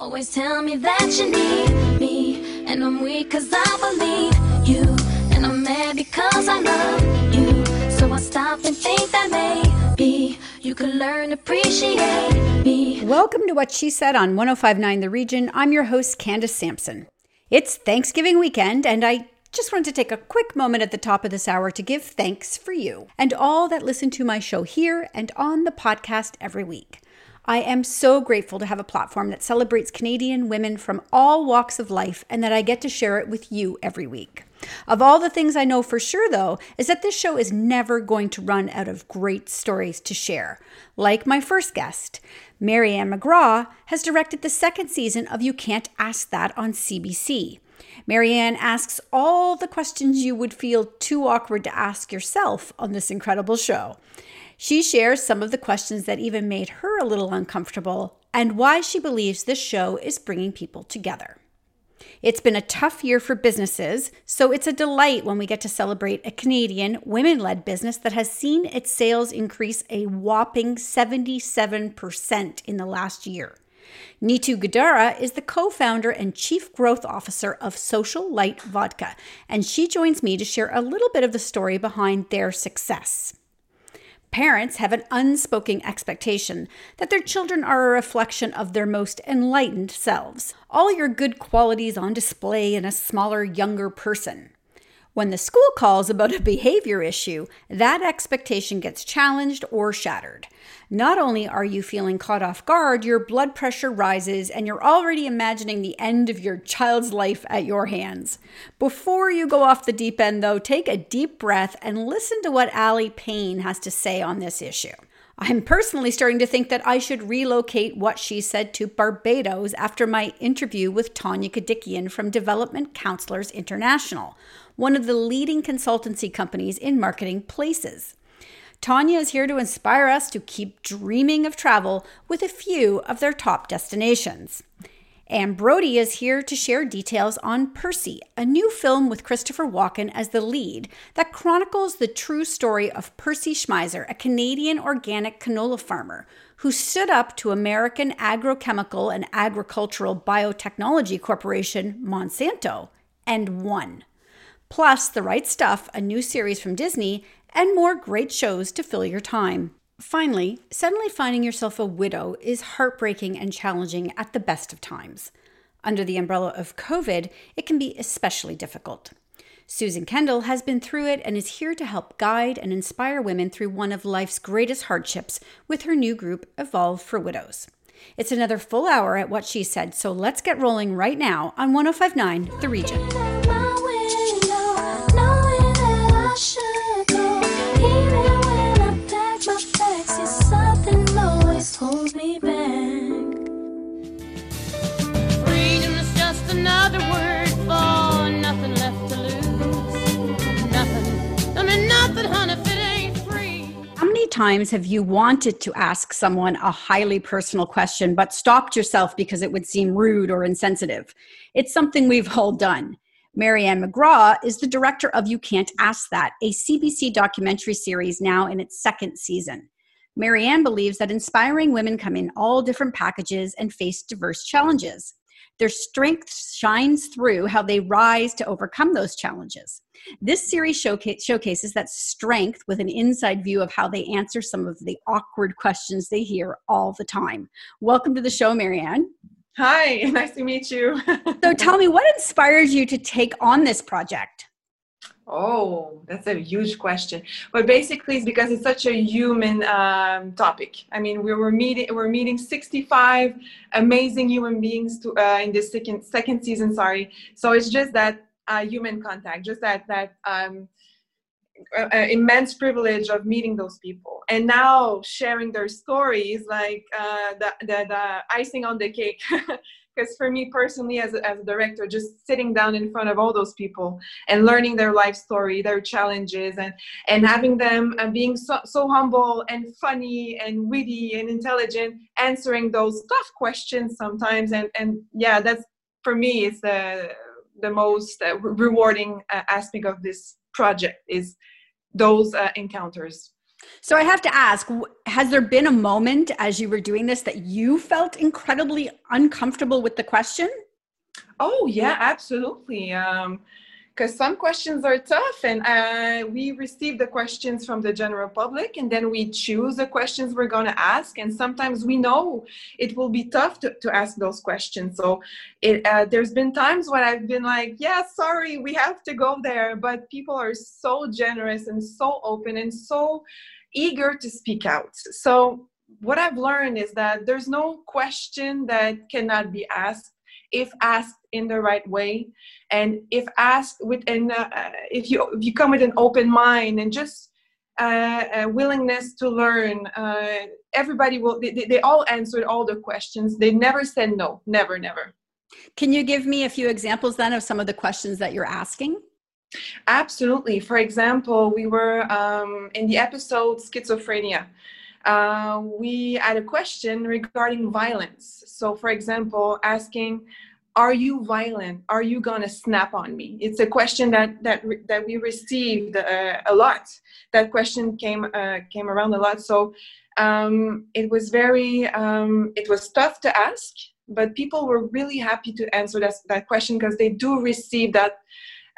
Always tell me that you need me, and I'm weak cause I believe you, and I'm mad because I love you. So I stop and think that maybe you could learn appreciate me. Welcome to What She Said on 1059 The Region. I'm your host, Candace Sampson. It's Thanksgiving weekend, and I just wanted to take a quick moment at the top of this hour to give thanks for you and all that listen to my show here and on the podcast every week. I am so grateful to have a platform that celebrates Canadian women from all walks of life and that I get to share it with you every week. Of all the things I know for sure, though, is that this show is never going to run out of great stories to share. Like my first guest, Mariane McGraw has directed the second season of You Can't Ask That on CBC. Mariane asks all the questions you would feel too awkward to ask yourself on this incredible show. She shares some of the questions that even made her a little uncomfortable and why she believes this show is bringing people together. It's been a tough year for businesses, so it's a delight when we get to celebrate a Canadian women led business that has seen its sales increase a whopping 77% in the last year. Neetu Godara is the co founder and chief growth officer of Social Lite Vodka, and she joins me to share a little bit of the story behind their success. Parents have an unspoken expectation that their children are a reflection of their most enlightened selves. All your good qualities on display in a smaller, younger person. When the school calls about a behavior issue, that expectation gets challenged or shattered. Not only are you feeling caught off guard, your blood pressure rises and you're already imagining the end of your child's life at your hands. Before you go off the deep end, though, take a deep breath and listen to what Aly Pain has to say on this issue. I'm personally starting to think that I should relocate what she said to Barbados after my interview with Tania Kedikian from Development Counselors International one of the leading consultancy companies in marketing places. Tania is here to inspire us to keep dreaming of travel with a few of their top destinations. Anne Brodie is here to share details on Percy, a new film with Christopher Walken as the lead that chronicles the true story of Percy Schmeiser, a Canadian organic canola farmer who stood up to American agrochemical and agricultural biotechnology corporation Monsanto and won plus The Right Stuff, a new series from Disney, and more great shows to fill your time. Finally, suddenly finding yourself a widow is heartbreaking and challenging at the best of times. Under the umbrella of COVID, it can be especially difficult. Susan Kendall has been through it and is here to help guide and inspire women through one of life's greatest hardships with her new group, Evolve for Widows. It's another full hour at what she said, so let's get rolling right now on 1059 The Region. Times have you wanted to ask someone a highly personal question but stopped yourself because it would seem rude or insensitive? It's something we've all done. Mariane McGraw is the director of You Can't Ask That, a CBC documentary series now in its second season. Mariane believes that inspiring women come in all different packages and face diverse challenges. Their strength shines through how they rise to overcome those challenges. This series showcase, showcases that strength with an inside view of how they answer some of the awkward questions they hear all the time. Welcome to the show, Mariane. Hi, nice to meet you. so tell me, what inspires you to take on this project? Oh, that's a huge question. But basically, it's because it's such a human um, topic. I mean, we were meeting we're meeting 65 amazing human beings to uh, in this second second season. Sorry. So it's just that uh, human contact, just that that um, uh, immense privilege of meeting those people, and now sharing their stories, like uh, the, the the icing on the cake. because for me personally as a, as a director just sitting down in front of all those people and learning their life story their challenges and and having them uh, being so, so humble and funny and witty and intelligent answering those tough questions sometimes. And and yeah that's for me it's the the most uh, rewarding uh, aspect of this project is those uh, encounters So I have to ask, has there been a moment as you were doing this that you felt incredibly uncomfortable with the question? Oh yeah, absolutely. Um, because some questions are tough and uh, we receive the questions from the general public and then we choose the questions we're going to ask and sometimes we know it will be tough to, to ask those questions so it, uh, there's been times when i've been like yeah sorry we have to go there but people are so generous and so open and so eager to speak out. So what i've learned is that there's no question that cannot be asked. If asked in the right way and if asked with an uh, if you if you come with an open mind and just uh, a willingness to learn uh, everybody will they, they all answered all the questions. They never said no. Never never. Can you give me a few examples then of some of the questions that you're asking absolutely for example we were um, in the episode schizophrenia uh, we had a question regarding violence. So, for example, asking, "Are you violent? Are you gonna snap on me?" It's a question that that that we received uh, a lot. That question came uh, came around a lot. So um, it was very um, it was tough to ask, but people were really happy to answer that that question because they do receive that.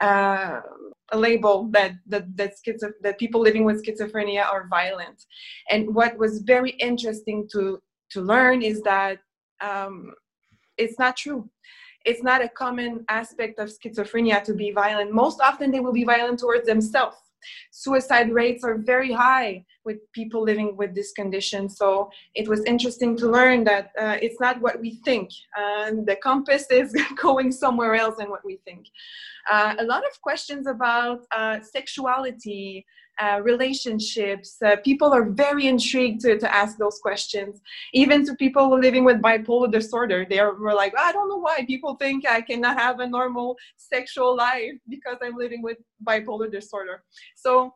Uh, a label that that that, schizo- that people living with schizophrenia are violent. And what was very interesting to to learn is that um, it's not true. It's not a common aspect of schizophrenia to be violent. Most often, they will be violent towards themselves. Suicide rates are very high with people living with this condition. So it was interesting to learn that uh, it's not what we think. and the compass is going somewhere else than what we think. Uh, a lot of questions about uh, sexuality, uh, relationships. Uh, people are very intrigued to, to ask those questions. Even to people living with bipolar disorder, they are, were like, I don't know why people think I cannot have a normal sexual life because I'm living with bipolar disorder. So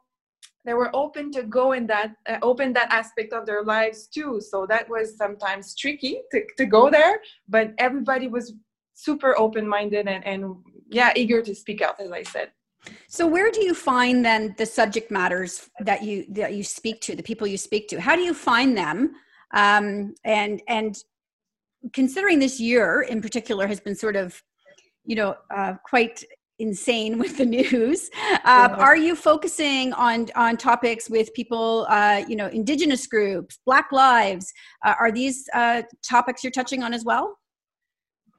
they were open to go in that uh, open that aspect of their lives too so that was sometimes tricky to, to go there but everybody was super open-minded and, and yeah eager to speak out as i said so where do you find then the subject matters that you that you speak to the people you speak to how do you find them um, and and considering this year in particular has been sort of you know uh, quite insane with the news. Uh, are you focusing on on topics with people, uh, you know, indigenous groups, Black lives? Uh, are these uh, topics you're touching on as well?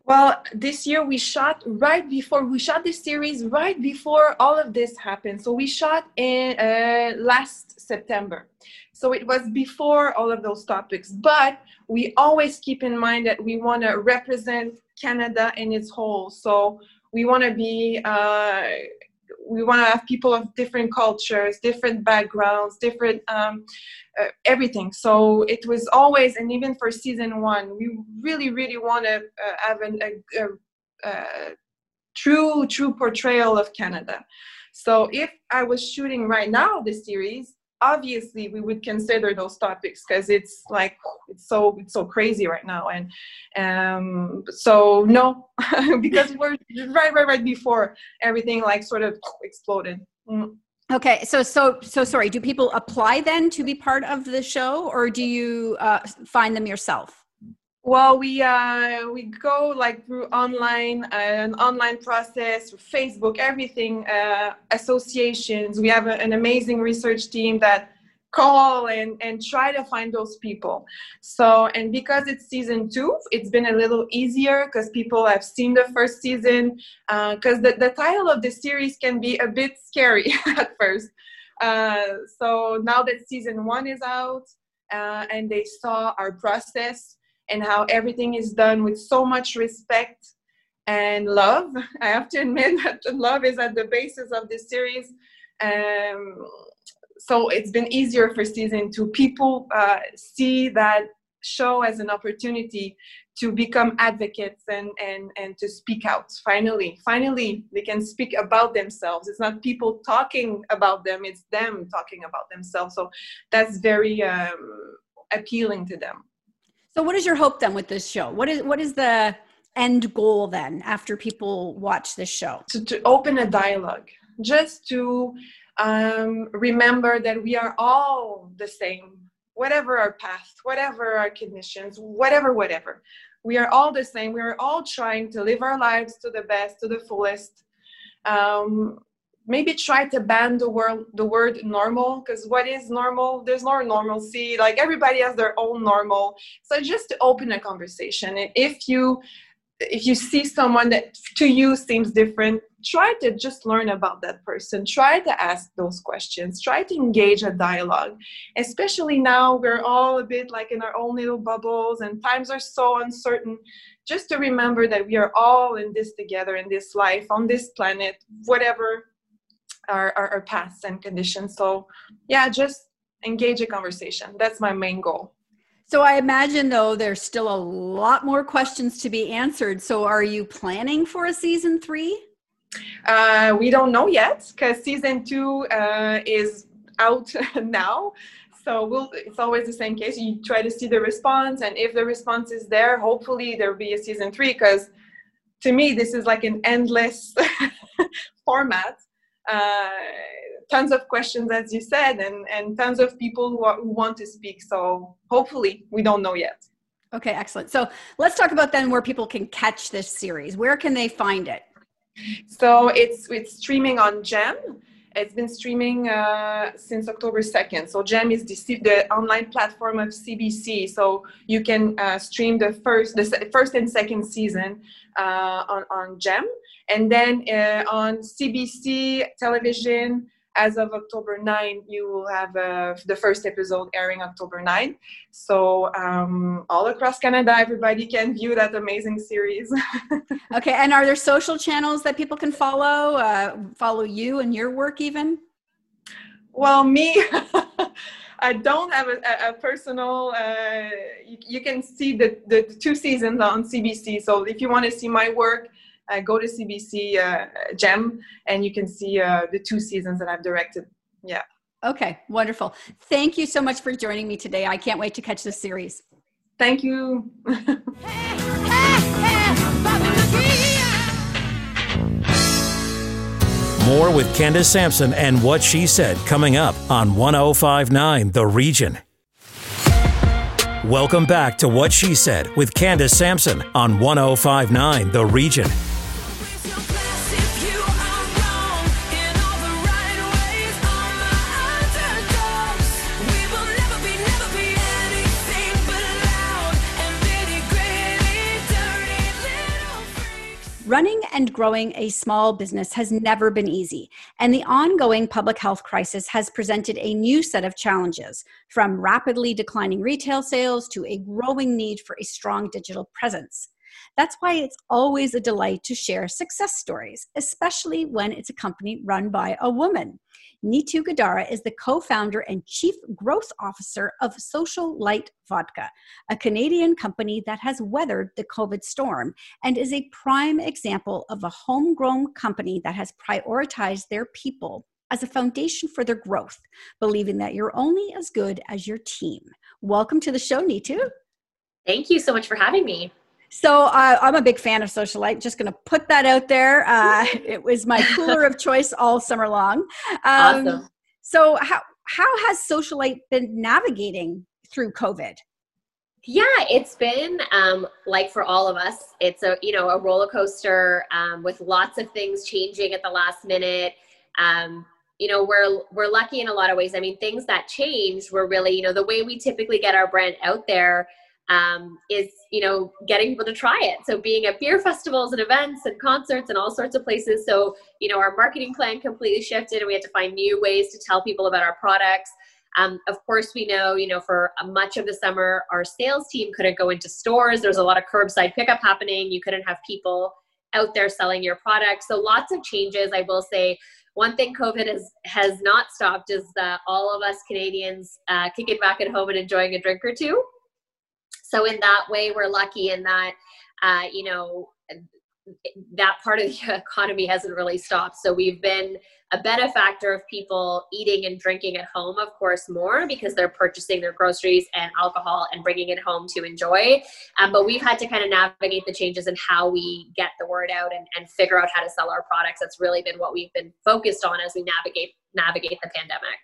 Well, this year we shot right before we shot this series right before all of this happened. So we shot in uh, last September. So it was before all of those topics, but we always keep in mind that we want to represent Canada in its whole. So we want to be uh, we want to have people of different cultures different backgrounds different um, uh, everything. So it was always and even for season one we really really want to uh, have an, a, a, a true true portrayal of canada. So if i was shooting right now this series obviously we would consider those topics because it's like it's so it's so crazy right now and um so no because we're right right right before everything like sort of exploded mm. okay so so so sorry do people apply then to be part of the show or do you uh, find them yourself well, we uh, we go like through online, uh, an online process, Facebook, everything, uh, associations. We have a, an amazing research team that call and and try to find those people. So, and because it's season two, it's been a little easier because people have seen the first season. Because uh, the the title of the series can be a bit scary at first. Uh, so now that season one is out uh, and they saw our process and how everything is done with so much respect and love. I have to admit that love is at the basis of this series. Um, so it's been easier for season two. People uh, see that show as an opportunity to become advocates and, and, and to speak out. Finally, finally, they can speak about themselves. It's not people talking about them, it's them talking about themselves. So that's very um, appealing to them. So what is your hope then with this show? What is what is the end goal then after people watch this show? To, to open a dialogue, just to um, remember that we are all the same, whatever our path, whatever our conditions, whatever, whatever. We are all the same. We are all trying to live our lives to the best, to the fullest. Um, maybe try to ban the word the word normal because what is normal? There's no normalcy. Like everybody has their own normal. So just to open a conversation and if you if you see someone that to you seems different try to just learn about that person. Try to ask those questions. Try to engage a dialogue. Especially now we're all a bit like in our own little bubbles and times are so uncertain. Just to remember that we are all in this together in this life on this planet whatever our, our, our paths and conditions. So yeah, just engage a conversation. That's my main goal. So I imagine though there's still a lot more questions to be answered. So are you planning for a season three? Uh, we don't know yet because season two uh, is out now. So we'll, it's always the same case. You try to see the response, and if the response is there, hopefully there'll be a season three. Because to me, this is like an endless format uh, tons of questions, as you said, and, and tons of people who, are, who want to speak. So hopefully, we don't know yet. Okay, excellent. So let's talk about then where people can catch this series. Where can they find it? So it's it's streaming on Gem. It's been streaming uh, since October 2nd. So Gem is the, the, online platform of CBC. So you can uh, stream the first the first and second season uh, on on Gem. And then uh, on CBC television, as of October 9, you will have uh, the first episode airing October 9. So um, all across Canada, everybody can view that amazing series. okay, and are there social channels that people can follow, uh, follow you and your work even? Well, me. I don't have a, a personal. Uh, you, you, can see the, the two seasons on CBC. So if you want to see my work, uh, go to CBC uh, Gem and you can see uh, the two seasons that I've directed. Yeah. Okay, wonderful. Thank you so much for joining me today. I can't wait to catch this series. Thank you. More with Candace Sampson and what she said coming up on 1059 The Region. Welcome back to What She Said with Candace Sampson on 1059 The Region. Running and growing a small business has never been easy, and the ongoing public health crisis has presented a new set of challenges from rapidly declining retail sales to a growing need for a strong digital presence. That's why it's always a delight to share success stories, especially when it's a company run by a woman. Neetu Godara is the co founder and chief growth officer of Social Lite Vodka, a Canadian company that has weathered the COVID storm and is a prime example of a homegrown company that has prioritized their people as a foundation for their growth, believing that you're only as good as your team. Welcome to the show, Neetu. Thank you so much for having me. So uh, I'm a big fan of Social Lite. Just going to put that out there. Uh, it was my cooler of choice all summer long. Um, awesome. So how how has Social Lite been navigating through COVID? Yeah, it's been um, like for all of us. It's a you know a roller coaster um, with lots of things changing at the last minute. Um, you know we're we're lucky in a lot of ways. I mean, things that changed were really you know the way we typically get our brand out there um, is you know getting people to try it. So being at beer festivals and events and concerts and all sorts of places. So you know our marketing plan completely shifted and we had to find new ways to tell people about our products. Um, of course we know you know for much of the summer our sales team couldn't go into stores. There's a lot of curbside pickup happening. You couldn't have people out there selling your product so lots of changes i will say. One thing COVID has has not stopped is that all of us Canadians uh, kicking back at home and enjoying a drink or two. So in that way, we're lucky in that, uh, you know, that part of the economy hasn't really stopped. So we've been a benefactor of people eating and drinking at home, of course, more because they're purchasing their groceries and alcohol and bringing it home to enjoy. Um, but we've had to kind of navigate the changes in how we get the word out and, and figure out how to sell our products. That's really been what we've been focused on as we navigate navigate the pandemic.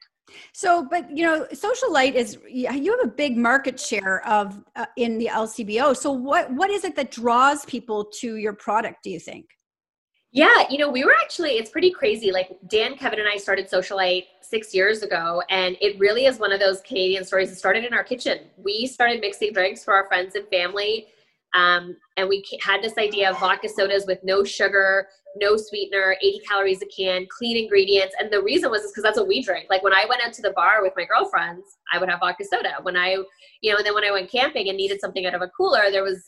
So, but you know, Social Lite is you have a big market share of uh, in the LCBO. So, what what is it that draws people to your product? Do you think? Yeah, you know, we were actually, it's pretty crazy. Like Dan, Kevin, and I started Social Lite six years ago, and it really is one of those Canadian stories that started in our kitchen. We started mixing drinks for our friends and family, um, and we had this idea of vodka sodas with no sugar, no sweetener, 80 calories a can, clean ingredients. And the reason was because that's what we drink. Like when I went out to the bar with my girlfriends, I would have vodka soda. When I, you know, and then when I went camping and needed something out of a cooler, there was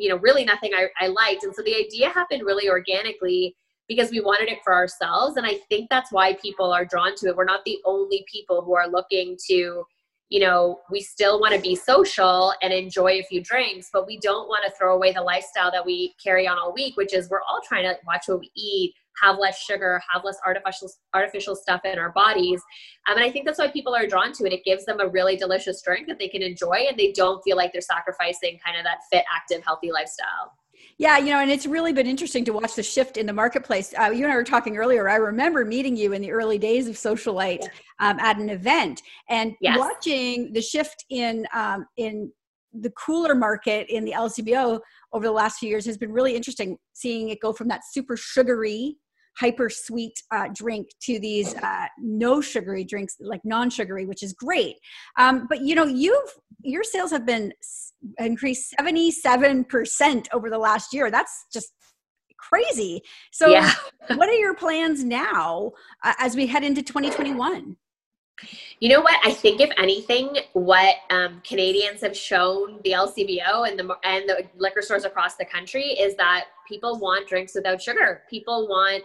you know really nothing I, I liked and so the idea happened really organically because we wanted it for ourselves and i think that's why people are drawn to it we're not the only people who are looking to you know we still want to be social and enjoy a few drinks but we don't want to throw away the lifestyle that we carry on all week which is we're all trying to watch what we eat have less sugar, have less artificial artificial stuff in our bodies. Um, and I think that's why people are drawn to it. It gives them a really delicious drink that they can enjoy, and they don't feel like they're sacrificing kind of that fit, active, healthy lifestyle. Yeah, you know, and it's really been interesting to watch the shift in the marketplace. Uh, you and I were talking earlier. I remember meeting you in the early days of Social Lite um, at an event, and yes. watching the shift in um, in the cooler market in the LCBO over the last few years has been really interesting. Seeing it go from that super sugary hyper sweet uh, drink to these uh, no sugary drinks like non-sugary which is great um, but you know you've your sales have been increased 77% over the last year that's just crazy so yeah. what are your plans now uh, as we head into 2021 you know what? I think if anything, what um, Canadians have shown the LCBO and the and the liquor stores across the country is that people want drinks without sugar. People want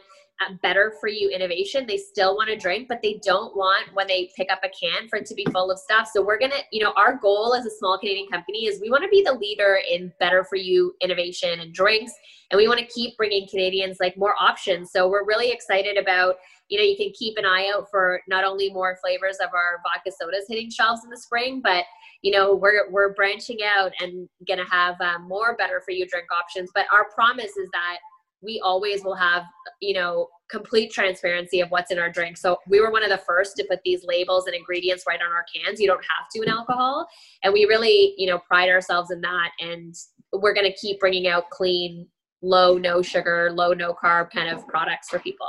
better for you innovation. They still want to drink, but they don't want when they pick up a can for it to be full of stuff. So we're going to, you know, our goal as a small Canadian company is we want to be the leader in better for you innovation and drinks. And we want to keep bringing Canadians like more options. So we're really excited about, you know, you can keep an eye out for not only more flavors of our vodka sodas hitting shelves in the spring, but you know we're we're branching out and to have um, more better for you drink options but our promise is that we always will have you know complete transparency of what's in our drink. So we were one of the first to put these labels and ingredients right on our cans. You don't have to in alcohol. And we really you know pride ourselves in that. And we're going to keep bringing out clean low no sugar low no carb kind of products for people.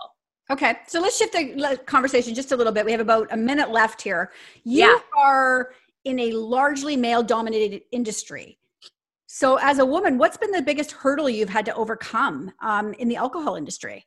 Okay so let's shift the conversation just a little bit. We have about a minute left here. You yeah. are in a largely male dominated industry so, as a woman, what's been the biggest hurdle you've had to overcome um, in the alcohol industry?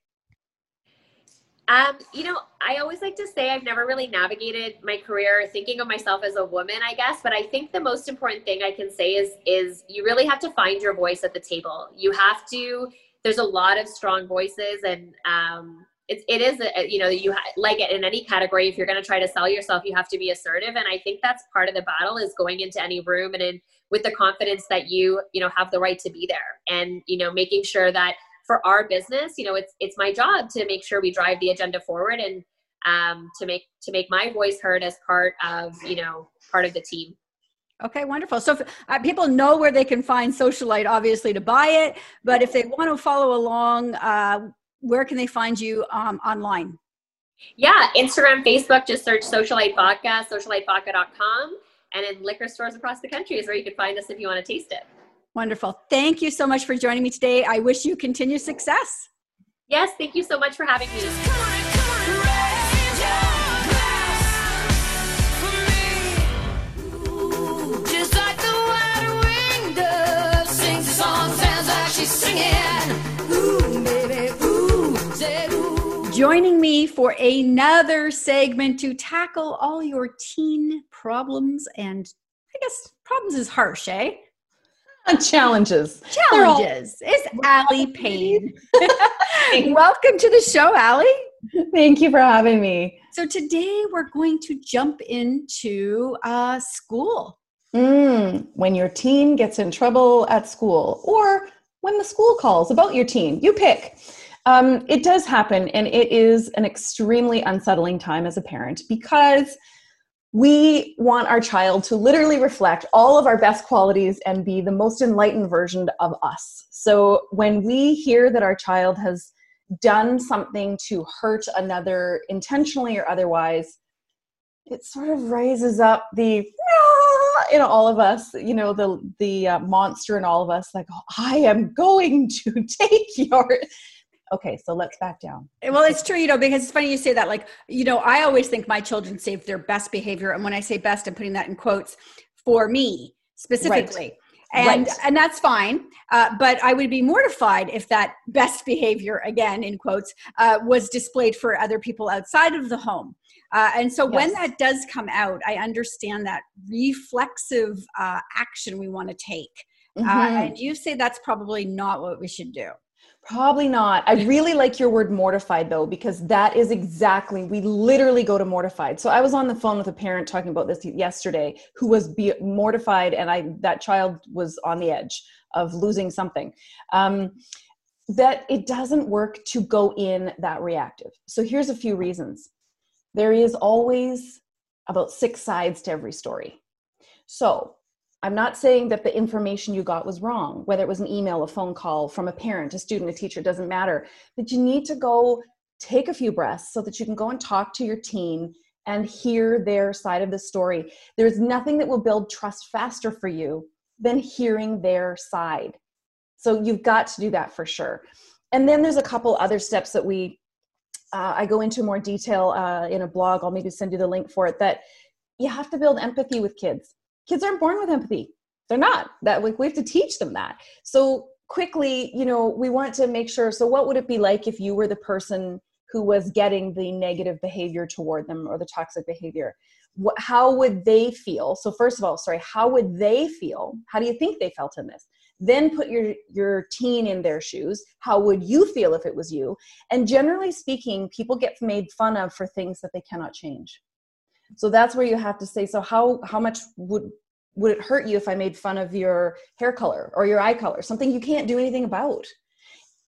Um, you know, I always like to say I've never really navigated my career thinking of myself as a woman, I guess. But I think the most important thing I can say is is you really have to find your voice at the table. You have to. There's a lot of strong voices, and um, it, it is a, you know you ha- like it in any category. If you're going to try to sell yourself, you have to be assertive, and I think that's part of the battle is going into any room and in with the confidence that you you know have the right to be there and you know making sure that for our business you know it's it's my job to make sure we drive the agenda forward and um, to make to make my voice heard as part of you know part of the team Okay, wonderful. So if, uh, people know where they can find Social Lite, obviously, to buy it. But if they want to follow along, uh, where can they find you um, online? Yeah, Instagram, Facebook, just search Social Lite Vodka, socialytevodka.com and in liquor stores across the country is where you can find us if you want to taste it. Wonderful. Thank you so much for joining me today. I wish you continued success. Yes, thank you so much for having me. Joining me for another segment to tackle all your teen problems and I guess problems is harsh, eh? Challenges. Challenges. It's Aly Pain. Welcome to the show, Aly. Thank you for having me. So today we're going to jump into uh, school. Mm, when your teen gets in trouble at school, or when the school calls about your teen, you pick. Um, it does happen, and it is an extremely unsettling time as a parent because we want our child to literally reflect all of our best qualities and be the most enlightened version of us. So when we hear that our child has done something to hurt another intentionally or otherwise, it sort of raises up the in all of us, you know, the the uh, monster in all of us, like oh, I am going to take your. Okay, so let's back down. Well, it's true, you know, because it's funny you say that. Like, you know, I always think my children save their best behavior, and when I say best, I'm putting that in quotes for me specifically. Right and right. and that's fine uh, but i would be mortified if that best behavior again in quotes uh, was displayed for other people outside of the home uh, and so yes. when that does come out i understand that reflexive uh, action we want to take uh, mm-hmm. and you say that's probably not what we should do Probably not. I really like your word mortified though, because that is exactly, we literally go to mortified. So I was on the phone with a parent talking about this yesterday who was be- mortified and I, that child was on the edge of losing something. Um, that it doesn't work to go in that reactive. So here's a few reasons. There is always about six sides to every story. So I'm not saying that the information you got was wrong, whether it was an email, a phone call from a parent, a student, a teacher, doesn't matter. But you need to go take a few breaths so that you can go and talk to your teen and hear their side of the story. There's nothing that will build trust faster for you than hearing their side. So you've got to do that for sure. And then there's a couple other steps that we, uh, I go into more detail uh, in a blog. I'll maybe send you the link for it. That you have to build empathy with kids kids aren't born with empathy. They're not. That like we have to teach them that. So quickly you know we want to make sure so what would it be like if you were the person who was getting the negative behavior toward them or the toxic behavior? How would they feel? So first of all sorry how would they feel? How do you think they felt in this? Then put your your teen in their shoes. How would you feel if it was you? And generally speaking people get made fun of for things that they cannot change so that's where you have to say so how how much would would it hurt you if i made fun of your hair color or your eye color something you can't do anything about?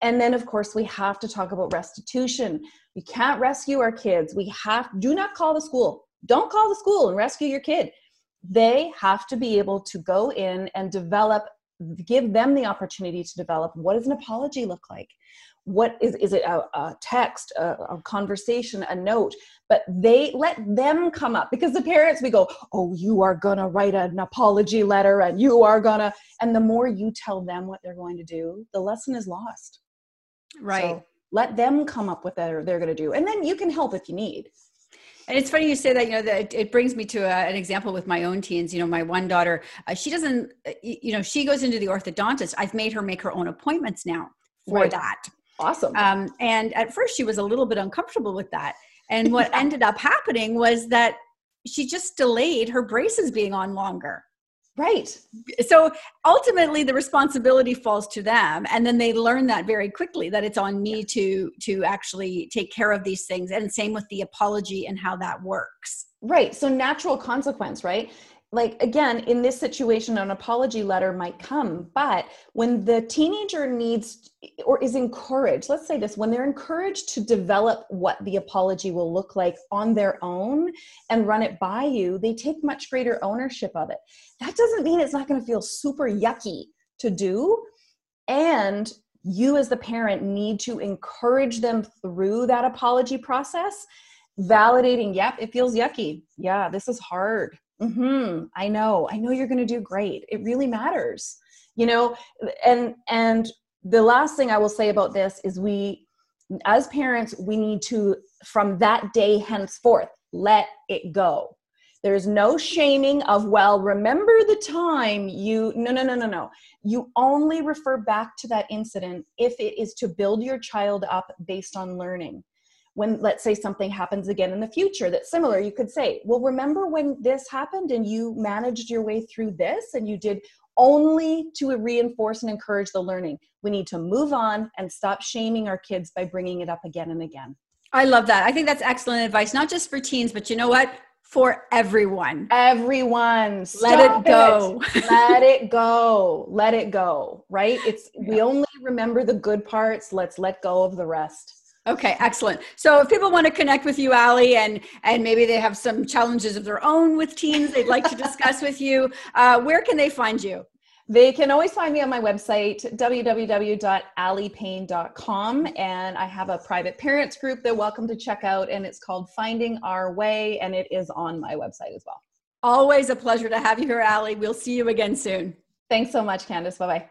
And then of course we have to talk about restitution. We can't rescue our kids. We have do not call the school. Don't call the school and rescue your kid. They have to be able to go in and develop give them the opportunity to develop what does an apology look like what is is it a, a text a, a, conversation a note but they let them come up because the parents we go oh you are gonna write an apology letter and you are gonna and the more you tell them what they're going to do the lesson is lost right so let them come up with what they're going to do and then you can help if you need and it's funny you say that, you know, that it brings me to a, an example with my own teens. You know, my one daughter, uh, she doesn't, you know, she goes into the orthodontist. I've made her make her own appointments now for right. that. Awesome. Um, and at first, she was a little bit uncomfortable with that. And what ended up happening was that she just delayed her braces being on longer. Right. So ultimately the responsibility falls to them and then they learn that very quickly that it's on me to to actually take care of these things and same with the apology and how that works. Right. So natural consequence, right? Like again in this situation an apology letter might come but when the teenager needs or is encouraged let's say this when they're encouraged to develop what the apology will look like on their own and run it by you they take much greater ownership of it. That doesn't mean it's not going to feel super yucky to do and you as the parent need to encourage them through that apology process validating yep it feels yucky. Yeah this is hard mm-hmm, i know. I know you're going to do great. It really matters you know? And and the last thing i will say about this is we as parents we need to from that day henceforth let it go. There's no shaming of well remember the time you no no no no no. You only refer back to that incident if it is to build your child up based on learning when let's say something happens again in the future that's similar you could say well remember when this happened and you managed your way through this and you did only to reinforce and encourage the learning. We need to move on and stop shaming our kids by bringing it up again and again. I love that. I think that's excellent advice not just for teens but you know what? For everyone. Everyone. Let it go it. let it go. Let it go right? It's yeah. we only remember the good parts. Let's let go of the rest Okay, excellent. So if people want to connect with you, Aly, and and maybe they have some challenges of their own with teens they'd like to discuss with you, uh, where can they find you? They can always find me on my website, www.alypain.com. And I have a private parents group they're welcome to check out, and it's called Finding Our Way, and it is on my website as well. Always a pleasure to have you here, Aly. We'll see you again soon. Thanks so much, Candace. Bye bye.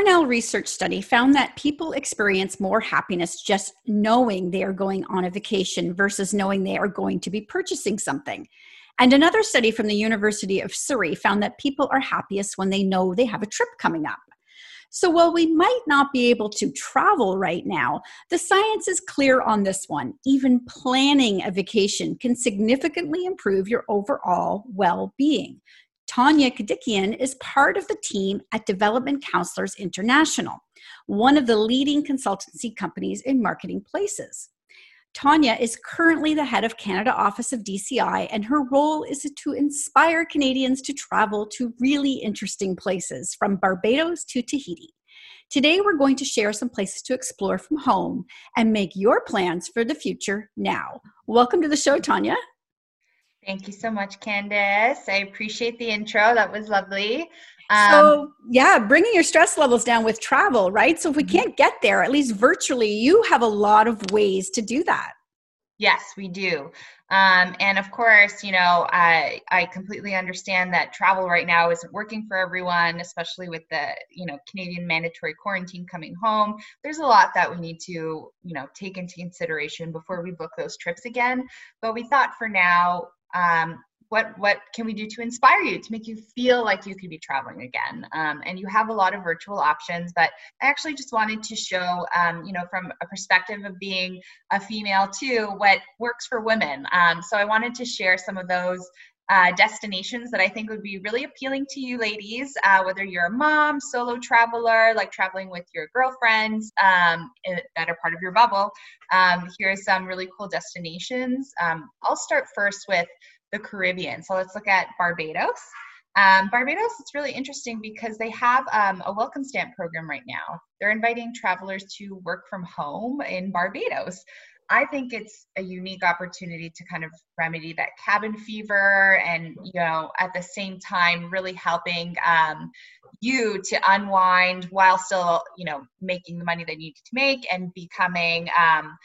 Cornell research study found that people experience more happiness just knowing they are going on a vacation versus knowing they are going to be purchasing something. And another study from the University of Surrey found that people are happiest when they know they have a trip coming up. So, while we might not be able to travel right now, the science is clear on this one. Even planning a vacation can significantly improve your overall well being. Tania Kedikian is part of the team at Development Counselors International, one of the leading consultancy companies in marketing places. Tania is currently the head of Canada office of DCI, and her role is to inspire Canadians to travel to really interesting places from Barbados to Tahiti. Today, we're going to share some places to explore from home and make your plans for the future now. Welcome to the show, Tania. Thank you so much, Candace. I appreciate the intro. That was lovely. Um, so, yeah, bringing your stress levels down with travel, right? So, if we mm-hmm. can't get there, at least virtually, you have a lot of ways to do that. Yes, we do. Um, and of course, you know, I I completely understand that travel right now isn't working for everyone, especially with the you know Canadian mandatory quarantine coming home. There's a lot that we need to you know take into consideration before we book those trips again. But we thought for now, um, what what can we do to inspire you to make you feel like you could be traveling again? Um, and you have a lot of virtual options but i actually just wanted to show um, you know from a perspective of being a female too what works for women. Um, so i wanted to share some of those uh, destinations that I think would be really appealing to you ladies, uh, whether you're a mom, solo traveler, like traveling with your girlfriends um, that are part of your bubble. Um, here are some really cool destinations. Um, I'll start first with the Caribbean. So let's look at Barbados. Um, Barbados, it's really interesting because they have um, a welcome stamp program right now. They're inviting travelers to work from home in Barbados. I think it's a unique opportunity to kind of remedy that cabin fever and, you know, at the same time, really helping um, you to unwind while still, you know, making the money they need to make and becoming um,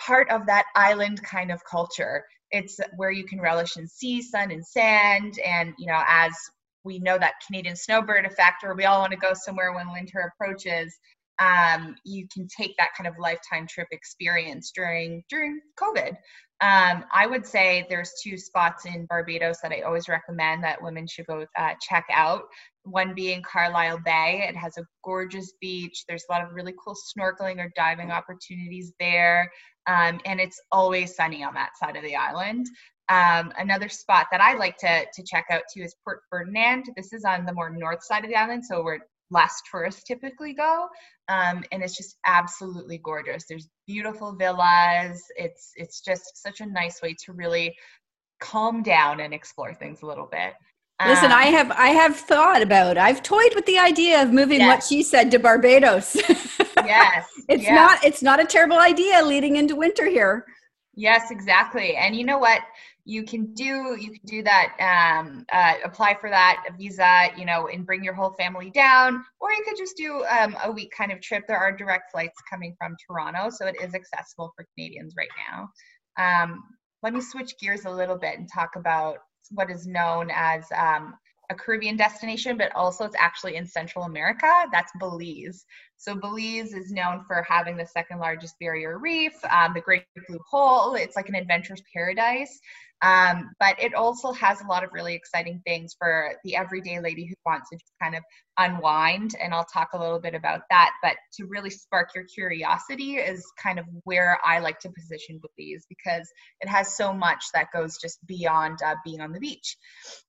part of that island kind of culture. It's where you can relish in sea, sun, and sand. And, you know, as we know that Canadian snowbird effect, where we all want to go somewhere when winter approaches um, you can take that kind of lifetime trip experience during during COVID. Um, I would say there's two spots in Barbados that I always recommend that women should go uh, check out. One being Carlisle Bay. It has a gorgeous beach. There's a lot of really cool snorkeling or diving opportunities there, um, and it's always sunny on that side of the island. Um, another spot that I like to, to check out too is Port Ferdinand. This is on the more north side of the island, so we're less tourists typically go um, and it's just absolutely gorgeous there's beautiful villas it's it's just such a nice way to really calm down and explore things a little bit Listen, I um, have I have thought about. I've toyed with the idea of moving yes. what she said to Barbados. yes. It's not it's not a terrible idea leading into winter here. Yes, exactly. And you know what? You can do you can do that um, uh, apply for that visa you know and bring your whole family down or you could just do um, a week kind of trip there are direct flights coming from toronto so it is accessible for canadians right now um, let me switch gears a little bit and talk about what is known as um, a Caribbean destination, but also it's actually in Central America. That's Belize. So Belize is known for having the second largest barrier reef, um, the Great Blue Hole. It's like an adventurous paradise. Um, but it also has a lot of really exciting things for the everyday lady who wants to just kind of unwind. And I'll talk a little bit about that. But to really spark your curiosity is kind of where I like to position Belize because it has so much that goes just beyond uh, being on the beach.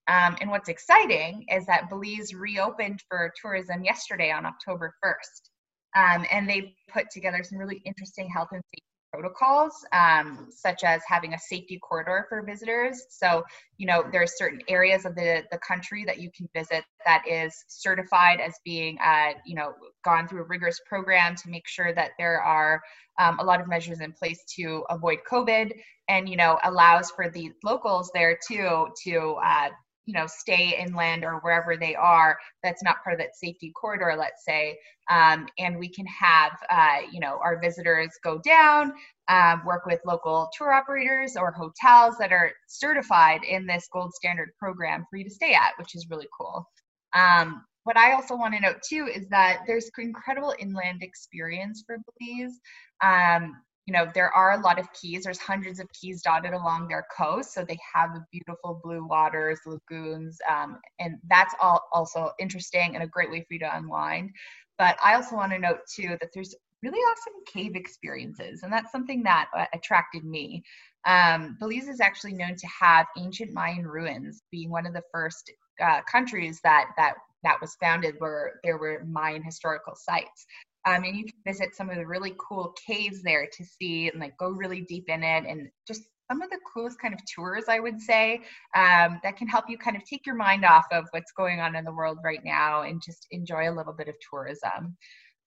Um, and what's exciting is that Belize reopened for tourism yesterday on October 1st. Um, and they put together some really interesting health and safety protocols, um, such as having a safety corridor for visitors. So, you know, there are certain areas of the, the country that you can visit that is certified as being, uh, you know, gone through a rigorous program to make sure that there are um, a lot of measures in place to avoid COVID and, you know, allows for the locals there too to uh, you know stay inland or wherever they are that's not part of that safety corridor let's say um, and we can have uh, you know our visitors go down um, work with local tour operators or hotels that are certified in this gold standard program for you to stay at which is really cool um, what I also want to note too is that there's incredible inland experience for Belize. Um, you know there are a lot of keys. There's hundreds of keys dotted along their coast so they have the beautiful blue waters lagoons um, and that's all also interesting and a great way for you to unwind. But i also want to note too that there's really awesome cave experiences and that's something that uh, attracted me. Um, belize is actually known to have ancient mayan ruins being one of the first uh, countries that that that was founded where there were mayan historical sites um, and you can visit some of the really cool caves there to see and like go really deep in it and just some of the coolest kind of tours i would say um, that can help you kind of take your mind off of what's going on in the world right now and just enjoy a little bit of tourism.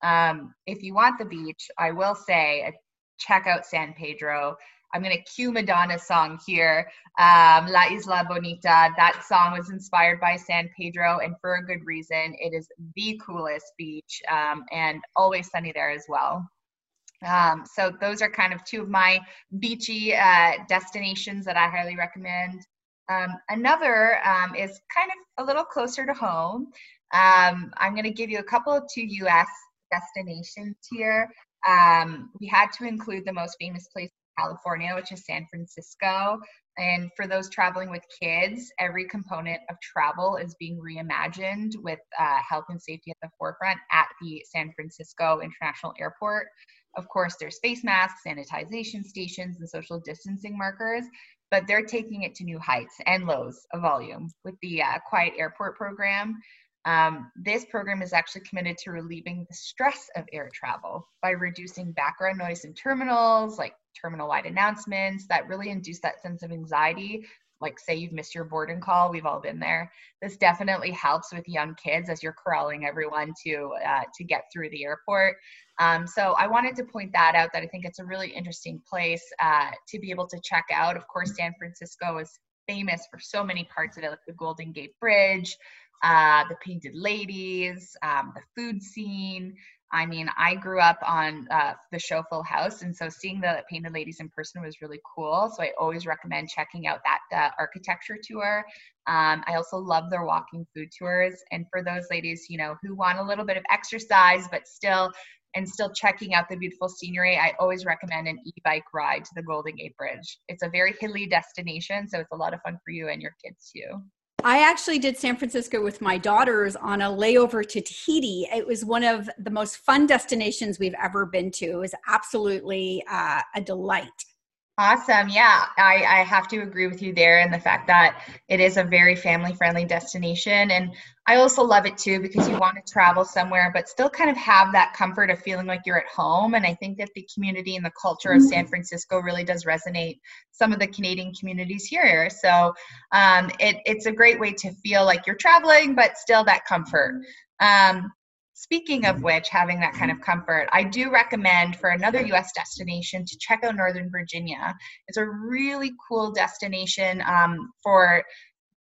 Um, if you want the beach i will say uh, check out san pedro I'm going to cue Madonna's song here, um, La Isla Bonita. That song was inspired by San Pedro, and for a good reason. It is the coolest beach um, and always sunny there as well. Um, so, those are kind of two of my beachy uh, destinations that I highly recommend. Um, another um, is kind of a little closer to home. Um, I'm going to give you a couple of two US destinations here. we had to include the most famous place California, which is San Francisco. And for those traveling with kids, every component of travel is being reimagined with uh, health and safety at the forefront at the San Francisco International Airport. Of course, there's face masks, sanitization stations, and social distancing markers, but they're taking it to new heights and lows of volume with the uh, Quiet Airport program. Um, this program is actually committed to relieving the stress of air travel by reducing background noise in terminals, like terminal wide announcements that really induce that sense of anxiety. Like, say you've missed your boarding call, we've all been there. This definitely helps with young kids as you're corralling everyone to uh, to get through the airport. Um, so I wanted to point that out that I think it's a really interesting place uh, to be able to check out. Of course, San Francisco is famous for so many parts of it, like the Golden Gate Bridge, uh, the Painted Ladies, um, the food scene. I mean, I grew up on uh, the show Full House, and so seeing the Painted Ladies in person was really cool. So I always recommend checking out that uh, architecture tour. Um, I also love their walking food tours, and for those ladies, you know, who want a little bit of exercise but still and still checking out the beautiful scenery, I always recommend an e-bike ride to the Golden Gate Bridge. It's a very hilly destination, so it's a lot of fun for you and your kids too. I actually did San Francisco with my daughters on a layover to Tahiti. It was one of the most fun destinations we've ever been to. It was absolutely uh, a delight. Awesome. Yeah, I, I have to agree with you there and the fact that it is a very family friendly destination. And I also love it too because you want to travel somewhere but still kind of have that comfort of feeling like you're at home. And I think that the community and the culture of San mm-hmm. Francisco really does resonate some of the Canadian communities here. So um, it, it's a great way to feel like you're traveling but still that comfort. Um, Speaking of which, having that kind of comfort, I do recommend for another US destination to check out Northern Virginia. It's a really cool destination um, for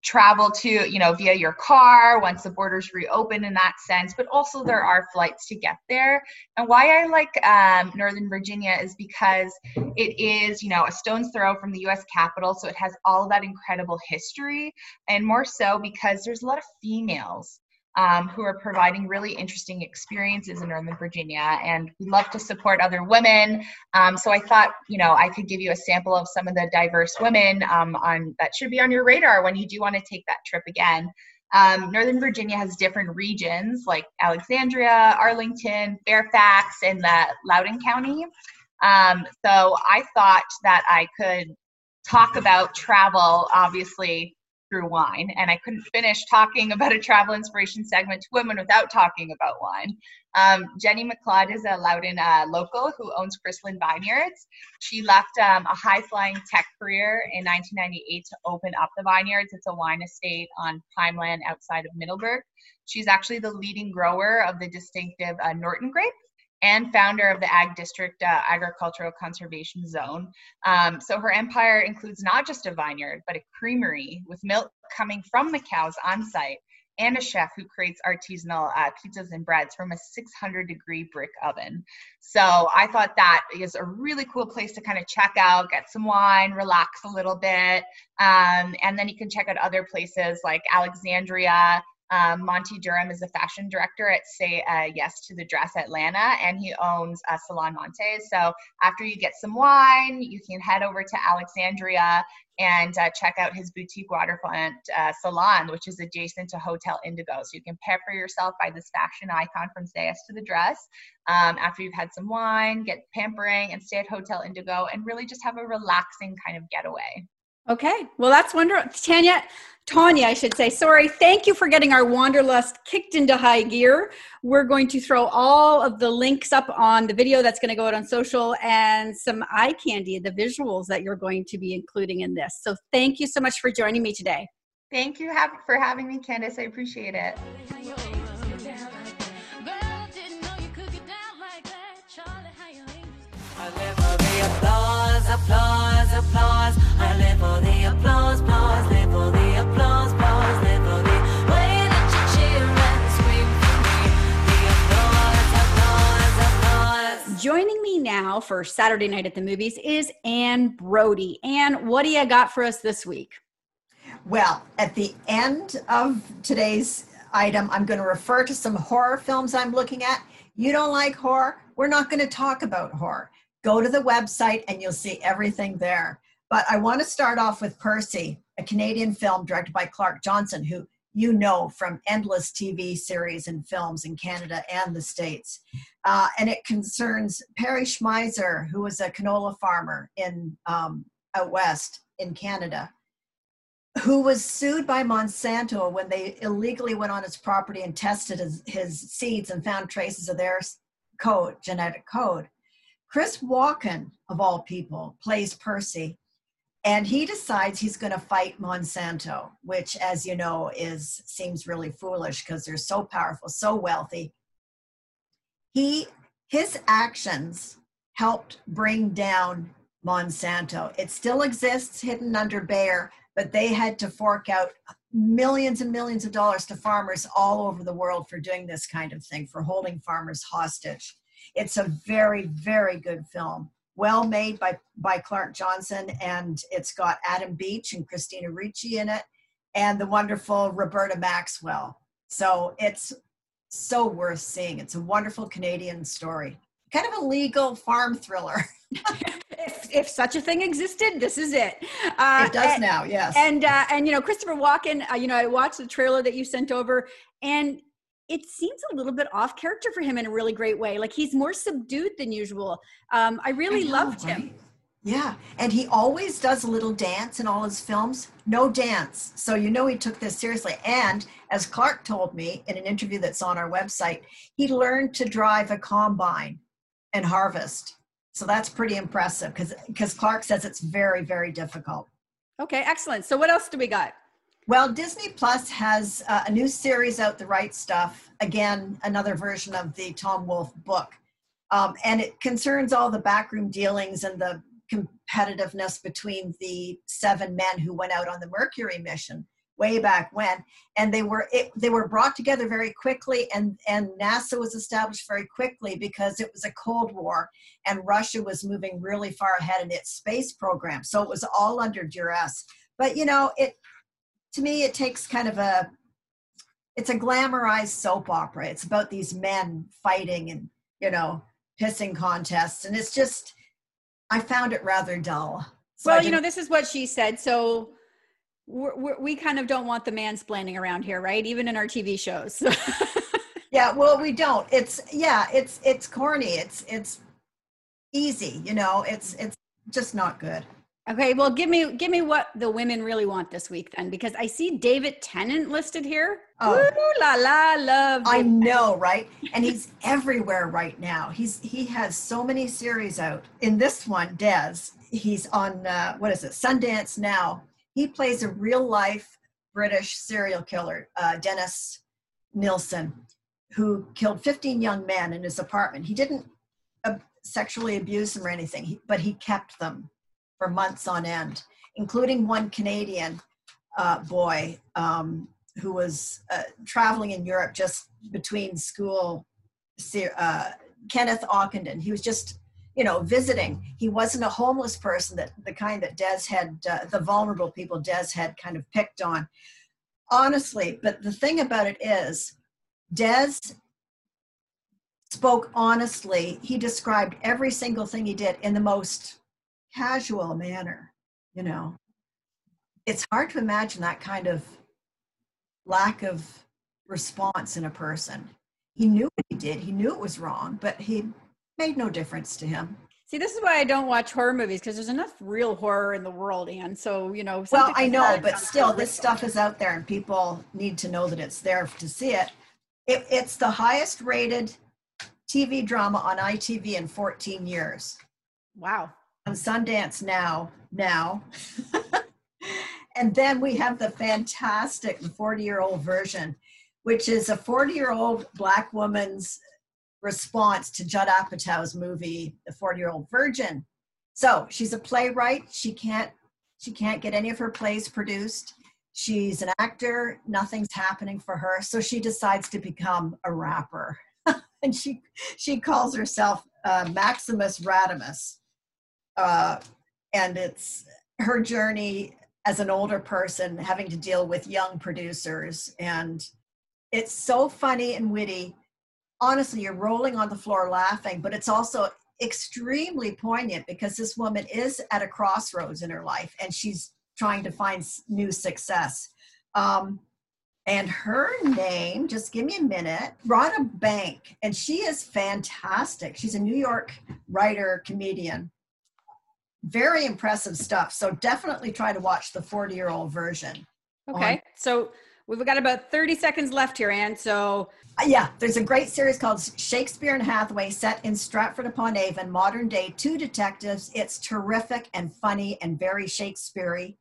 travel to, you know, via your car once the borders reopen in that sense, but also there are flights to get there. And why I like um, Northern Virginia is because it is, you know, a stone's throw from the US Capitol. So it has all that incredible history, and more so because there's a lot of females um, who are providing really interesting experiences in Northern Virginia. And we love to support other women. Um, so I thought, you know, I could give you a sample of some of the diverse women um, on that should be on your radar when you do want to take that trip again. Um, Northern Virginia has different regions like Alexandria, Arlington, Fairfax, and the Loudoun County. Um, so I thought that I could talk about travel, obviously, through wine. And I couldn't finish talking about a travel inspiration segment to women without talking about wine. Um, Jenny McCloud is a Loudoun uh, local who owns Chrysalis Vineyards. She left um, a high flying tech career in 1998 to open up the vineyards. It's a wine estate on Pineland outside of Middleburg. She's actually the leading grower of the distinctive uh, Norton grape and founder of the Ag District uh, Agricultural Conservation Zone. Um, so her empire includes not just a vineyard, but a creamery with milk coming from the cows on site and a chef who creates artisanal uh, pizzas and breads from a 600 degree brick oven. So I thought that is a really cool place to kind of check out, get some wine, relax a little bit. Um, and then you can check out other places like Alexandria, um, Monte Durham is the fashion director at Say uh, Yes to the Dress Atlanta, and he owns uh, Salon Monte. So after you get some wine, you can head over to Alexandria and uh, check out his boutique waterfront uh, salon, which is adjacent to Hotel Indigo. So you can pamper yourself by this fashion icon from Say Yes to the Dress. Um, after you've had some wine, get pampering, and stay at Hotel Indigo, and really just have a relaxing kind of getaway. Okay, well, that's wonderful. Tanya, Tanya, I should say, sorry. Thank you for getting our Wanderlust kicked into high gear. We're going to throw all of the links up on the video that's going to go out on social and some eye candy, the visuals that you're going to be including in this. So thank you so much for joining me today. Thank you for having me, Candace. I appreciate it. applause, for Saturday night at the movies is Anne Brodie. Anne, what do you got for us this week? Well, at the end of today's item, I'm going to refer to some horror films I'm looking at. You don't like horror? We're not going to talk about horror go to the website and you'll see everything there. But I want to start off with Percy, a Canadian film directed by Clark Johnson, who you know from endless TV series and films in Canada and the States. Uh, and it concerns Perry Schmeiser, who was a canola farmer in um, out west in Canada, who was sued by Monsanto when they illegally went on his property and tested his, his seeds and found traces of their code, genetic code. Chris Walken, of all people, plays Percy, and he decides he's going to fight Monsanto, which, as you know, is seems really foolish because they're so powerful, so wealthy. He his actions helped bring down Monsanto. It still exists hidden under Bayer, but they had to fork out millions and millions of dollars to farmers all over the world for doing this kind of thing, for holding farmers hostage. It's a very, very good film. Well made by, by Clark Johnson, and it's got Adam Beach and Christina Ricci in it, and the wonderful Roberta Maxwell. So it's so worth seeing. It's a wonderful Canadian story, kind of a legal farm thriller. if, if such a thing existed, this is it. Uh, it does and, now, yes. And uh, and you know, Christopher Walken. Uh, you know, I watched the trailer that you sent over, and it seems a little bit off character for him in a really great way. Like he's more subdued than usual. Um, I really I know, loved right? him. Yeah, and he always does a little dance in all his films. No dance. So you know he took this seriously. And as Clark told me in an interview that's on our website, he learned to drive a combine and harvest. So that's pretty impressive because because Clark says it's very very difficult. Okay, excellent. So what else do we got? Well, Disney Plus has uh, a new series out, The Right Stuff. Again, another version of the Tom Wolfe book. Um, and it concerns all the backroom dealings and the competitiveness between the seven men who went out on the Mercury mission way back when. And they were it, they were brought together very quickly, and and NASA was established very quickly because it was a Cold War, and Russia was moving really far ahead in its space program. So it was all under duress. But you know, it to me, it takes kind of a it's a glamorized soap opera. It's about these men fighting and, you know, pissing contests. And it's just, I found it rather dull. So well, you know, this is what she said. So we're, we're, we kind of don't want the mansplaining around here, right? Even in our TV shows. yeah, well, we don't. It's yeah, it's it's corny. It's it's easy. You know, it's it's just not good. Okay, well, give me give me what the women really want this week then, because I see David Tennant listed here. Oh, Ooh, la la, love. I know, right? And he's everywhere right now. He's he has so many series out. In this one, Des, he's on uh, what is it? Sundance now. He plays a real life British serial killer, uh, Dennis Nilsen, who killed 15 young men in his apartment. He didn't uh, sexually abuse them or anything, but he kept them for months on end, including one Canadian uh, boy um, who was uh, traveling in Europe just between school. Uh, Kenneth Ockenden. He was just, you know, visiting. He wasn't a homeless person that the kind that Des had, uh, the vulnerable people Des had kind of picked on. Honestly, but the thing about it is, Des spoke honestly. He described every single thing he did in the most casual manner, you know. It's hard to imagine that kind of lack of response in a person. He knew what he did, he knew it was wrong, but he made no difference to him. See, this is why I don't watch horror movies because there's enough real horror in the world, and so you know. Well, I know, but still, this stuff is out there, and people need to know that it's there to see it. it it's the highest rated TV drama on ITV in 14 years. Wow on Sundance now, now. and then we have the fantastic 40 year old version, which is a 40 year old Black woman's response to Judd Apatow's movie, The 40 Year Old Virgin. So she's a playwright. She can't she can't get any of her plays produced. She's an actor. Nothing's happening for her. So she decides to become a rapper. and she she calls herself uh, Maximus Radimus uh, and it's her journey as an older person having to deal with young producers. And it's so funny and witty. Honestly you're rolling on the floor laughing but it's also extremely poignant because this woman is at a crossroads in her life and she's trying to find new success. Um, and her name just give me a minute Radha Blank and she is fantastic. She's a new york writer comedian very impressive stuff. So definitely try to watch the 40 year old version. Okay. On- so we've got about 30 seconds left here, Anne. So uh, yeah, there's a great series called Shakespeare and Hathaway set in Stratford upon Avon, modern day, two detectives. It's terrific and funny and very Shakespeare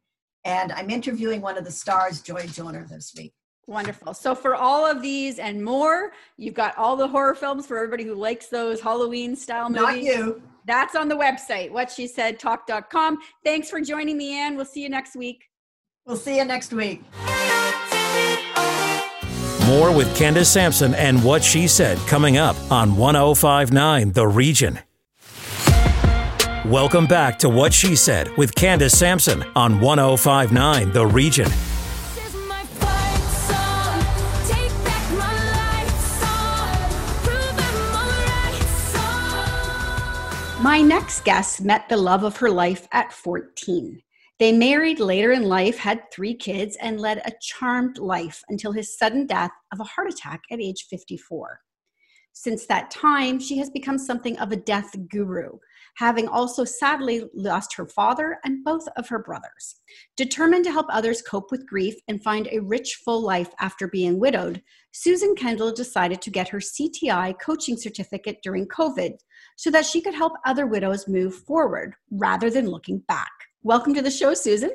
And I'm interviewing one of the stars, Jo Joyner, this week. Wonderful. So for all of these and more, you've got all the horror films for everybody who likes those Halloween style movies. Not you. That's on the website, what she said talk.com. Thanks for joining me, Anne. We'll see you next week. We'll see you next week. More with Candace Sampson and what she said coming up on 1059 The Region. Welcome back to What She Said with Candace Sampson on 1059 The Region. My next guest met the love of her life at 14. They married later in life, had three kids, and led a charmed life until his sudden death of a heart attack at age 54. Since that time, she has become something of a death guru, having also sadly lost her father and both of her brothers. Determined to help others cope with grief and find a rich, full life after being widowed, Susan Kendall decided to get her CTI coaching certificate during COVID so that she could help other widows move forward rather than looking back. Welcome to the show, Susan.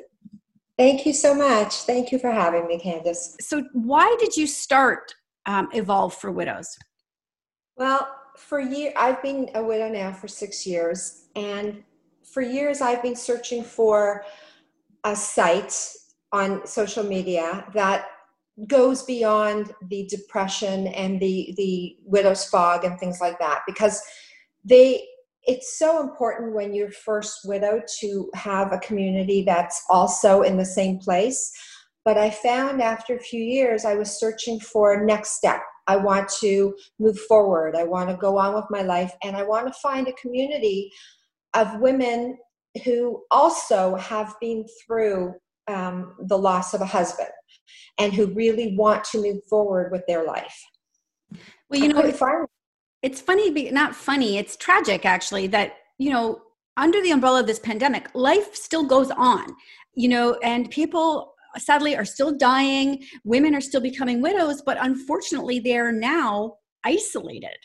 Thank you so much. Thank you for having me, Candace. So, why did you start um, Evolve for Widows? Well, for years, I've been a widow now for six years, and for years I've been searching for a site on social media that goes beyond the depression and the the widow's fog and things like that because they it's so important when you're first widowed to have a community that's also in the same place But I found after a few years, I was searching for next step. I want to move forward. I want to go on with my life. And I want to find a community of women who also have been through um, the loss of a husband and who really want to move forward with their life. Well, you know, it's, funny, not funny, it's tragic actually that, you know, under the umbrella of this pandemic, life still goes on, you know, and people sadly are still dying. Women are still becoming widows, but unfortunately, they're now isolated.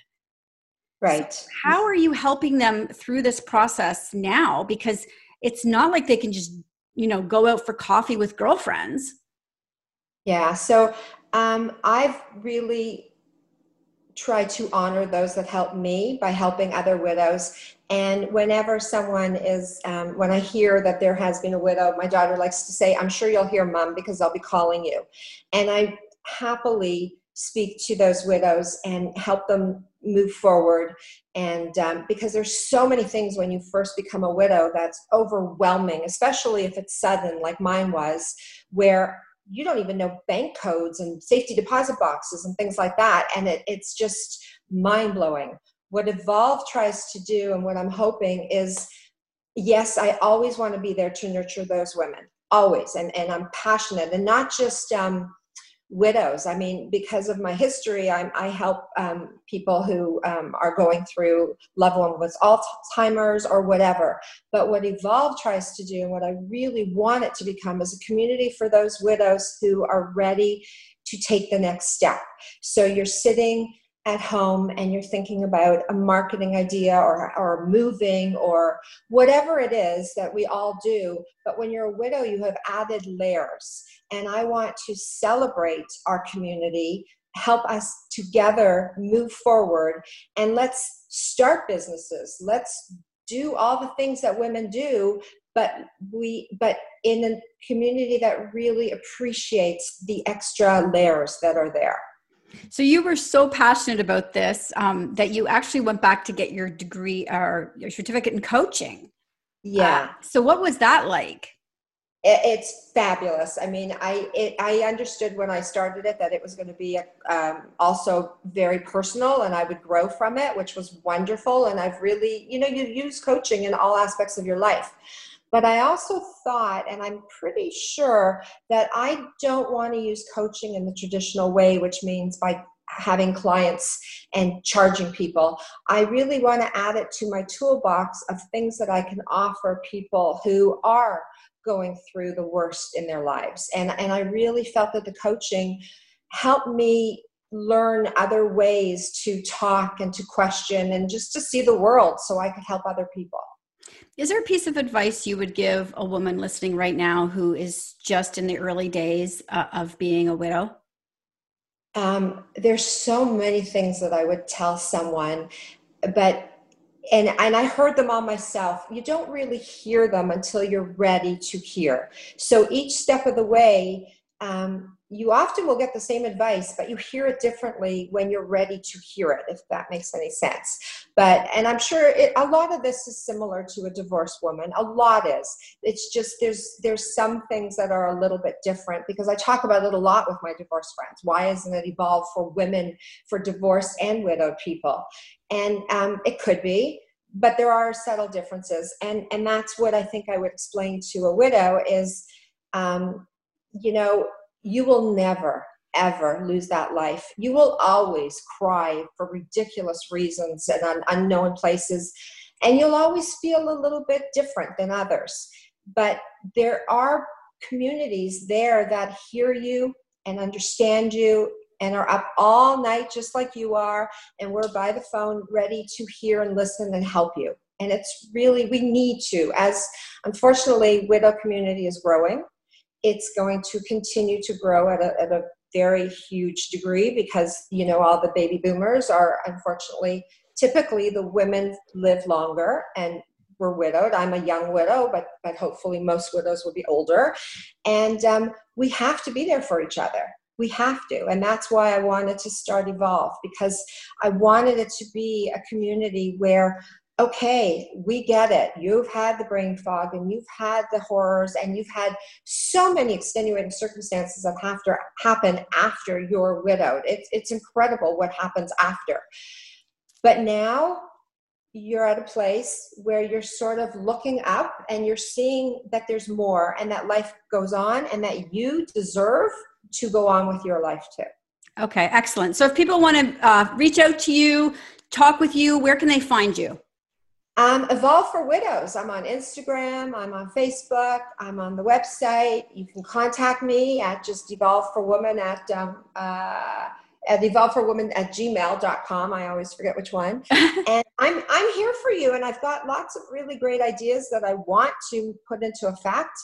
Right. So how are you helping them through this process now? Because it's not like they can just, you know, go out for coffee with girlfriends. Yeah. So um, I've really tried to honor those that help me by helping other widows. And whenever someone is, um, when I hear that there has been a widow, my daughter likes to say, I'm sure you'll hear mom because I'll be calling you. And I happily speak to those widows and help them move forward and um, because there's so many things when you first become a widow that's overwhelming especially if it's sudden like mine was where you don't even know bank codes and safety deposit boxes and things like that. And it, it's just mind-blowing. What evolve tries to do and what i'm hoping is yes i always want to be there to nurture those women always. And, and i'm passionate. And not just um, widows. I mean, because of my history, I'm, i help um, people who um, are going through loved one with Alzheimer's or whatever. But what Evolve tries to do, and what I really want it to become, is a community for those widows who are ready to take the next step. So you're sitting at home and you're thinking about a marketing idea or, or moving or whatever it is that we all do. But when you're a widow, you have added layers. And I want to celebrate our community, help us together move forward, and let's start businesses. Let's do all the things that women do but we but in a community that really appreciates the extra layers that are there so you were so passionate about this um, that you actually went back to get your degree or your certificate in coaching. Yeah. Uh, so what was that like? It's fabulous. I mean, I it, I understood when I started it that it was going to be um, also very personal, and I would grow from it, which was wonderful. And I've really, you know, you use coaching in all aspects of your life. But I also thought, and I'm pretty sure, that I don't want to use coaching in the traditional way, which means by having clients and charging people. I really want to add it to my toolbox of things that I can offer people who are going through the worst in their lives. And, and I really felt that the coaching helped me learn other ways to talk and to question and just to see the world so I could help other people. Is there a piece of advice you would give a woman listening right now who is just in the early days uh, of being a widow? Um, there's so many things that I would tell someone, but and and I heard them all myself. You don't really hear them until you're ready to hear. So each step of the way, um, you often will get the same advice, but you hear it differently when you're ready to hear it, if that makes any sense. But, and I'm sure it, a lot of this is similar to a divorced woman. A lot is. It's just there's there's some things that are a little bit different because I talk about it a lot with my divorced friends. Why isn't it evolved for women, for divorced and widowed people? And um, it could be, but there are subtle differences, and and that's what I think I would explain to a widow is. Um, you know, you will never ever lose that life. You will always cry for ridiculous reasons and un- unknown places, and you'll always feel a little bit different than others. But there are communities there that hear you and understand you and are up all night just like you are, and we're by the phone ready to hear and listen and help you. And it's really, we need to, as unfortunately, widow community is growing it's going to continue to grow at a, at a very huge degree because you know all the baby boomers are unfortunately typically the women live longer and we're widowed. I'm a young widow but but hopefully most widows will be older. And um, we have to be there for each other. We have to. And that's why i wanted to start evolve because i wanted it to be a community where okay, we get it. You've had the brain fog and you've had the horrors and you've had so many extenuating circumstances that have to happen after you're widowed. It's, it's incredible what happens after. But now you're at a place where you're sort of looking up and you're seeing that there's more and that life goes on and that you deserve to go on with your life too. Okay, excellent. So if people want to uh, reach out to you, talk with you, where can they find you? Um, Evolve for Widows. I'm on Instagram. I'm on Facebook. I'm on the website. You can contact me at just Evolve for Woman at um, uh, at Evolve for Woman at gmail.com. I always forget which one. and I'm I'm here for you. And I've got lots of really great ideas that I want to put into effect.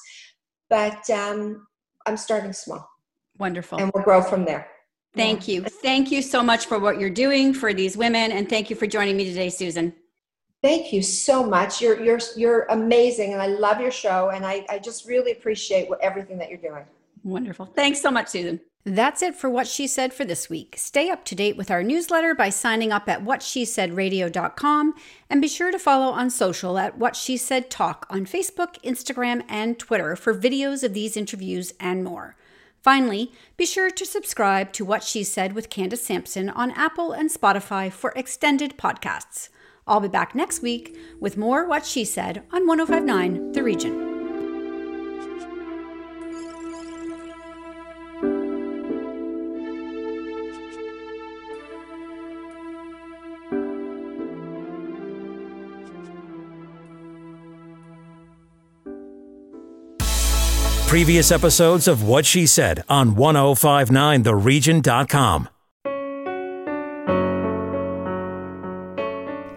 But um, I'm starting small. Wonderful. And we'll grow from there. Thank yeah. you. Thank you so much for what you're doing for these women. And thank you for joining me today, Susan. Thank you so much. You're you're you're amazing, and I love your show, and I, I just really appreciate what everything that you're doing. Wonderful. Thanks so much, Susan. That's it for what she said for this week. Stay up to date with our newsletter by signing up at whatshesaid.radio.com and be sure to follow on social at What She Said Talk on Facebook, Instagram, and Twitter for videos of these interviews and more. Finally, be sure to subscribe to What She Said with Candace Sampson on Apple and Spotify for extended podcasts. I'll be back next week with more What She Said on 1059 The Region. Previous episodes of What She Said on 1059theregion.com.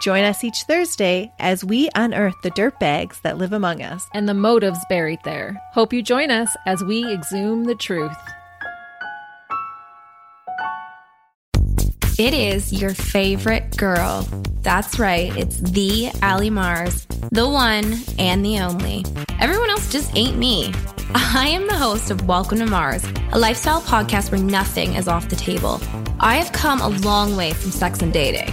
Join us each Thursday as we unearth the dirt bags that live among us and the motives buried there. Hope you join us as we exhume the truth. It is your favorite girl. That's right, it's the Ali Mars, the one and the only. Everyone else just ain't me. I am the host of Welcome to Mars, a lifestyle podcast where nothing is off the table. I have come a long way from sex and dating